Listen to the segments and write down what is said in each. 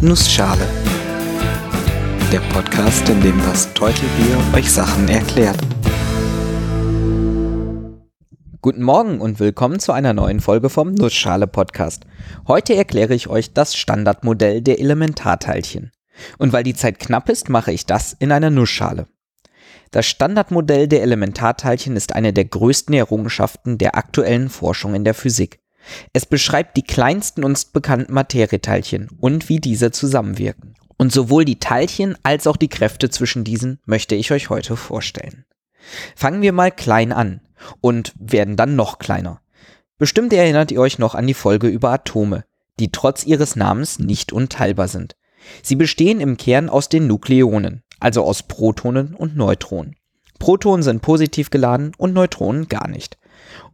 Nussschale. Der Podcast, in dem das Teutelbier euch Sachen erklärt. Guten Morgen und willkommen zu einer neuen Folge vom Nussschale Podcast. Heute erkläre ich euch das Standardmodell der Elementarteilchen. Und weil die Zeit knapp ist, mache ich das in einer Nussschale. Das Standardmodell der Elementarteilchen ist eine der größten Errungenschaften der aktuellen Forschung in der Physik. Es beschreibt die kleinsten uns bekannten Materieteilchen und wie diese zusammenwirken. Und sowohl die Teilchen als auch die Kräfte zwischen diesen möchte ich euch heute vorstellen. Fangen wir mal klein an und werden dann noch kleiner. Bestimmt erinnert ihr euch noch an die Folge über Atome, die trotz ihres Namens nicht unteilbar sind. Sie bestehen im Kern aus den Nukleonen, also aus Protonen und Neutronen. Protonen sind positiv geladen und Neutronen gar nicht.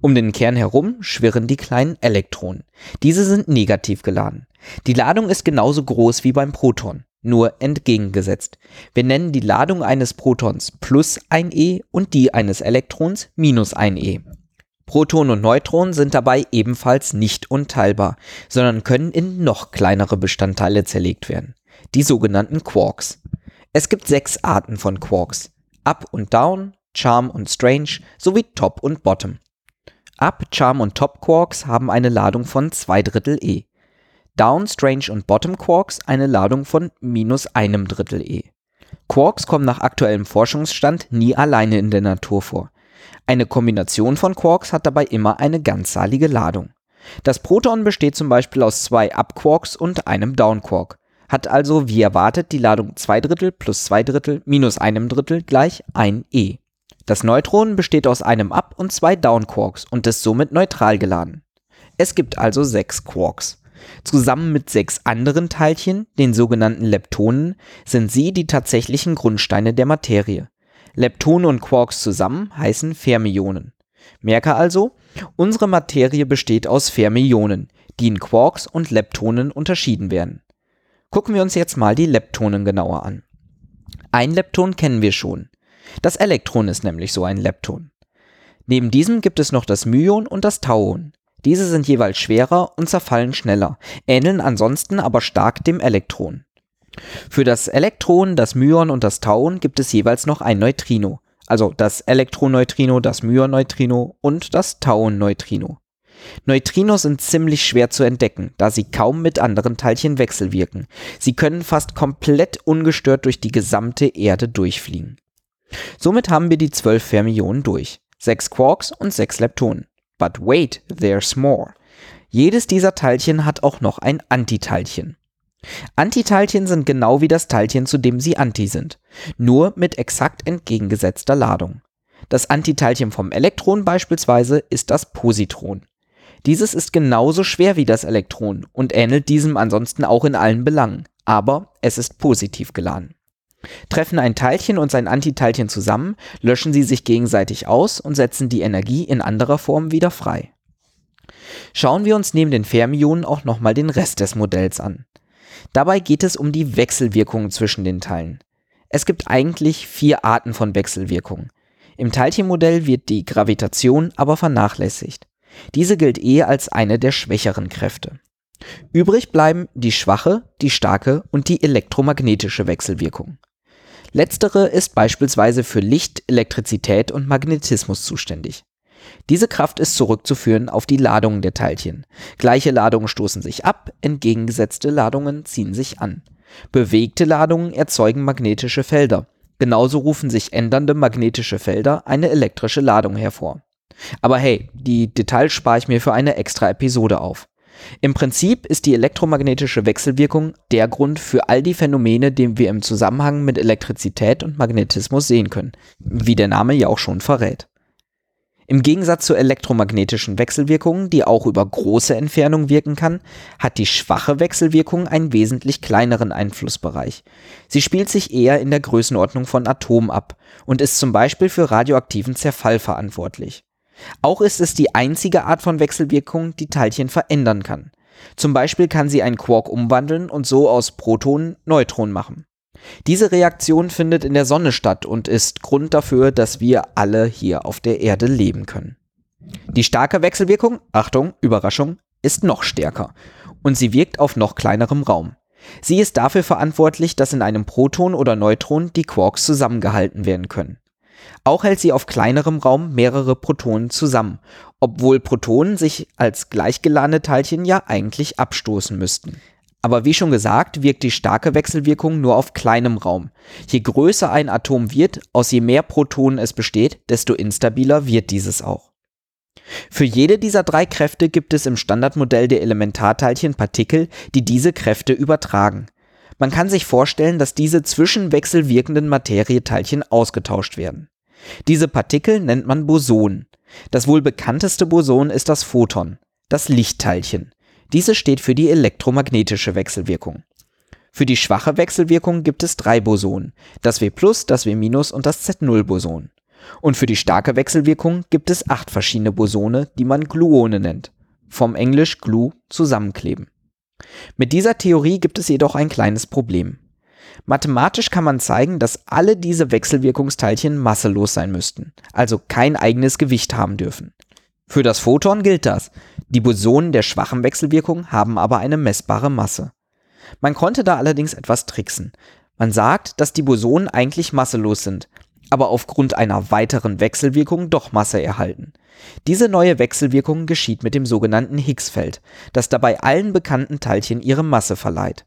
Um den Kern herum schwirren die kleinen Elektronen. Diese sind negativ geladen. Die Ladung ist genauso groß wie beim Proton, nur entgegengesetzt. Wir nennen die Ladung eines Protons plus ein E und die eines Elektrons minus ein E. Protonen und Neutronen sind dabei ebenfalls nicht unteilbar, sondern können in noch kleinere Bestandteile zerlegt werden, die sogenannten Quarks. Es gibt sechs Arten von Quarks. Up und Down, Charm und Strange sowie Top und Bottom. Up, Charm und Top Quarks haben eine Ladung von 2 Drittel E. Down, Strange und Bottom Quarks eine Ladung von minus einem Drittel E. Quarks kommen nach aktuellem Forschungsstand nie alleine in der Natur vor. Eine Kombination von Quarks hat dabei immer eine ganzzahlige Ladung. Das Proton besteht zum Beispiel aus zwei Up-Quarks und einem Down-Quark, hat also wie erwartet die Ladung 2 Drittel plus 2 Drittel minus einem Drittel gleich 1 E. Das Neutron besteht aus einem Up- und zwei Down-Quarks und ist somit neutral geladen. Es gibt also sechs Quarks. Zusammen mit sechs anderen Teilchen, den sogenannten Leptonen, sind sie die tatsächlichen Grundsteine der Materie. Leptonen und Quarks zusammen heißen Fermionen. Merke also, unsere Materie besteht aus Fermionen, die in Quarks und Leptonen unterschieden werden. Gucken wir uns jetzt mal die Leptonen genauer an. Ein Lepton kennen wir schon. Das Elektron ist nämlich so ein Lepton. Neben diesem gibt es noch das Myon und das Tauon. Diese sind jeweils schwerer und zerfallen schneller, ähneln ansonsten aber stark dem Elektron. Für das Elektron, das Myon und das Tauon gibt es jeweils noch ein Neutrino, also das Elektroneutrino, das Myonneutrino und das Tauonneutrino. Neutrinos sind ziemlich schwer zu entdecken, da sie kaum mit anderen Teilchen wechselwirken. Sie können fast komplett ungestört durch die gesamte Erde durchfliegen. Somit haben wir die zwölf Fermionen durch. Sechs Quarks und sechs Leptonen. But wait, there's more. Jedes dieser Teilchen hat auch noch ein Antiteilchen. Antiteilchen sind genau wie das Teilchen, zu dem sie anti sind, nur mit exakt entgegengesetzter Ladung. Das Antiteilchen vom Elektron beispielsweise ist das Positron. Dieses ist genauso schwer wie das Elektron und ähnelt diesem ansonsten auch in allen Belangen, aber es ist positiv geladen. Treffen ein Teilchen und sein Antiteilchen zusammen, löschen sie sich gegenseitig aus und setzen die Energie in anderer Form wieder frei. Schauen wir uns neben den Fermionen auch nochmal den Rest des Modells an. Dabei geht es um die Wechselwirkungen zwischen den Teilen. Es gibt eigentlich vier Arten von Wechselwirkungen. Im Teilchenmodell wird die Gravitation aber vernachlässigt. Diese gilt eher als eine der schwächeren Kräfte. Übrig bleiben die schwache, die starke und die elektromagnetische Wechselwirkung. Letztere ist beispielsweise für Licht, Elektrizität und Magnetismus zuständig. Diese Kraft ist zurückzuführen auf die Ladungen der Teilchen. Gleiche Ladungen stoßen sich ab, entgegengesetzte Ladungen ziehen sich an. Bewegte Ladungen erzeugen magnetische Felder. Genauso rufen sich ändernde magnetische Felder eine elektrische Ladung hervor. Aber hey, die Details spare ich mir für eine extra Episode auf. Im Prinzip ist die elektromagnetische Wechselwirkung der Grund für all die Phänomene, die wir im Zusammenhang mit Elektrizität und Magnetismus sehen können, wie der Name ja auch schon verrät. Im Gegensatz zu elektromagnetischen Wechselwirkungen, die auch über große Entfernungen wirken kann, hat die schwache Wechselwirkung einen wesentlich kleineren Einflussbereich. Sie spielt sich eher in der Größenordnung von Atomen ab und ist zum Beispiel für radioaktiven Zerfall verantwortlich. Auch ist es die einzige Art von Wechselwirkung, die Teilchen verändern kann. Zum Beispiel kann sie einen Quark umwandeln und so aus Protonen Neutronen machen. Diese Reaktion findet in der Sonne statt und ist Grund dafür, dass wir alle hier auf der Erde leben können. Die starke Wechselwirkung, Achtung, Überraschung, ist noch stärker und sie wirkt auf noch kleinerem Raum. Sie ist dafür verantwortlich, dass in einem Proton oder Neutron die Quarks zusammengehalten werden können. Auch hält sie auf kleinerem Raum mehrere Protonen zusammen, obwohl Protonen sich als gleichgeladene Teilchen ja eigentlich abstoßen müssten. Aber wie schon gesagt, wirkt die starke Wechselwirkung nur auf kleinem Raum. Je größer ein Atom wird, aus je mehr Protonen es besteht, desto instabiler wird dieses auch. Für jede dieser drei Kräfte gibt es im Standardmodell der Elementarteilchen Partikel, die diese Kräfte übertragen. Man kann sich vorstellen, dass diese zwischen wechselwirkenden Materieteilchen ausgetauscht werden. Diese Partikel nennt man Boson. Das wohl bekannteste Boson ist das Photon, das Lichtteilchen. Diese steht für die elektromagnetische Wechselwirkung. Für die schwache Wechselwirkung gibt es drei Bosonen, das W+, das W- und das Z0-Boson. Und für die starke Wechselwirkung gibt es acht verschiedene Bosone, die man Gluone nennt. Vom Englisch glue zusammenkleben. Mit dieser Theorie gibt es jedoch ein kleines Problem. Mathematisch kann man zeigen, dass alle diese Wechselwirkungsteilchen masselos sein müssten, also kein eigenes Gewicht haben dürfen. Für das Photon gilt das. Die Bosonen der schwachen Wechselwirkung haben aber eine messbare Masse. Man konnte da allerdings etwas tricksen. Man sagt, dass die Bosonen eigentlich masselos sind, aber aufgrund einer weiteren Wechselwirkung doch Masse erhalten. Diese neue Wechselwirkung geschieht mit dem sogenannten Higgs-Feld, das dabei allen bekannten Teilchen ihre Masse verleiht.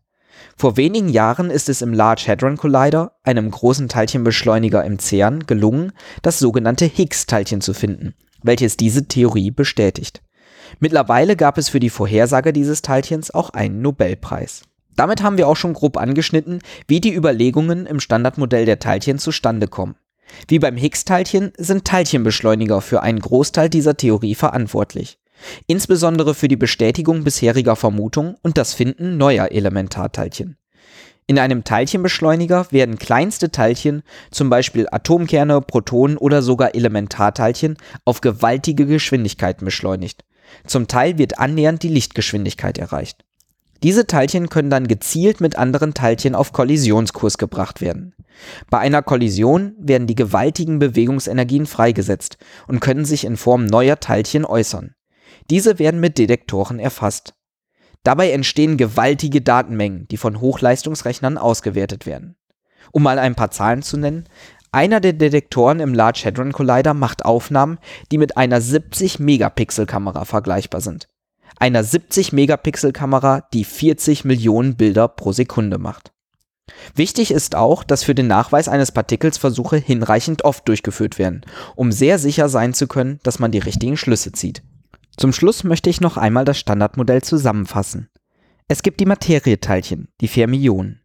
Vor wenigen Jahren ist es im Large Hadron Collider, einem großen Teilchenbeschleuniger im CERN, gelungen, das sogenannte Higgs-Teilchen zu finden, welches diese Theorie bestätigt. Mittlerweile gab es für die Vorhersage dieses Teilchens auch einen Nobelpreis. Damit haben wir auch schon grob angeschnitten, wie die Überlegungen im Standardmodell der Teilchen zustande kommen. Wie beim Higgs-Teilchen sind Teilchenbeschleuniger für einen Großteil dieser Theorie verantwortlich. Insbesondere für die Bestätigung bisheriger Vermutungen und das Finden neuer Elementarteilchen. In einem Teilchenbeschleuniger werden kleinste Teilchen, zum Beispiel Atomkerne, Protonen oder sogar Elementarteilchen, auf gewaltige Geschwindigkeiten beschleunigt. Zum Teil wird annähernd die Lichtgeschwindigkeit erreicht. Diese Teilchen können dann gezielt mit anderen Teilchen auf Kollisionskurs gebracht werden. Bei einer Kollision werden die gewaltigen Bewegungsenergien freigesetzt und können sich in Form neuer Teilchen äußern. Diese werden mit Detektoren erfasst. Dabei entstehen gewaltige Datenmengen, die von Hochleistungsrechnern ausgewertet werden. Um mal ein paar Zahlen zu nennen, einer der Detektoren im Large Hadron Collider macht Aufnahmen, die mit einer 70 Megapixel Kamera vergleichbar sind einer 70-Megapixel-Kamera, die 40 Millionen Bilder pro Sekunde macht. Wichtig ist auch, dass für den Nachweis eines Partikels Versuche hinreichend oft durchgeführt werden, um sehr sicher sein zu können, dass man die richtigen Schlüsse zieht. Zum Schluss möchte ich noch einmal das Standardmodell zusammenfassen. Es gibt die Materieteilchen, die Fermionen.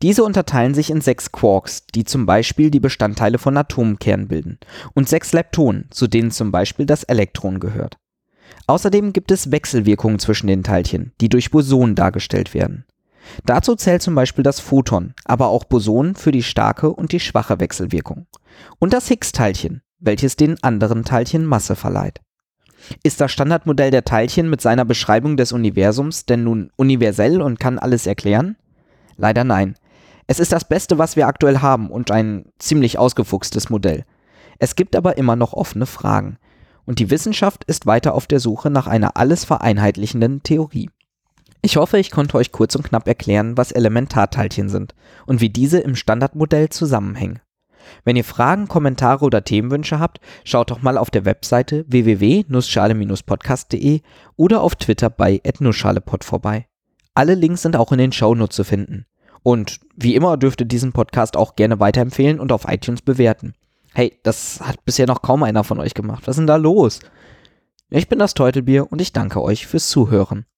Diese unterteilen sich in sechs Quarks, die zum Beispiel die Bestandteile von Atomkernen bilden, und sechs Leptonen, zu denen zum Beispiel das Elektron gehört. Außerdem gibt es Wechselwirkungen zwischen den Teilchen, die durch Bosonen dargestellt werden. Dazu zählt zum Beispiel das Photon, aber auch Bosonen für die starke und die schwache Wechselwirkung. Und das Higgs-Teilchen, welches den anderen Teilchen Masse verleiht. Ist das Standardmodell der Teilchen mit seiner Beschreibung des Universums denn nun universell und kann alles erklären? Leider nein. Es ist das Beste, was wir aktuell haben und ein ziemlich ausgefuchstes Modell. Es gibt aber immer noch offene Fragen und die Wissenschaft ist weiter auf der Suche nach einer alles vereinheitlichenden Theorie. Ich hoffe, ich konnte euch kurz und knapp erklären, was Elementarteilchen sind und wie diese im Standardmodell zusammenhängen. Wenn ihr Fragen, Kommentare oder Themenwünsche habt, schaut doch mal auf der Webseite www.nussschale-podcast.de oder auf Twitter bei @nussschalepod vorbei. Alle Links sind auch in den Shownotes zu finden. Und wie immer dürft ihr diesen Podcast auch gerne weiterempfehlen und auf iTunes bewerten. Hey, das hat bisher noch kaum einer von euch gemacht. Was ist denn da los? Ich bin das Teutelbier und ich danke euch fürs Zuhören.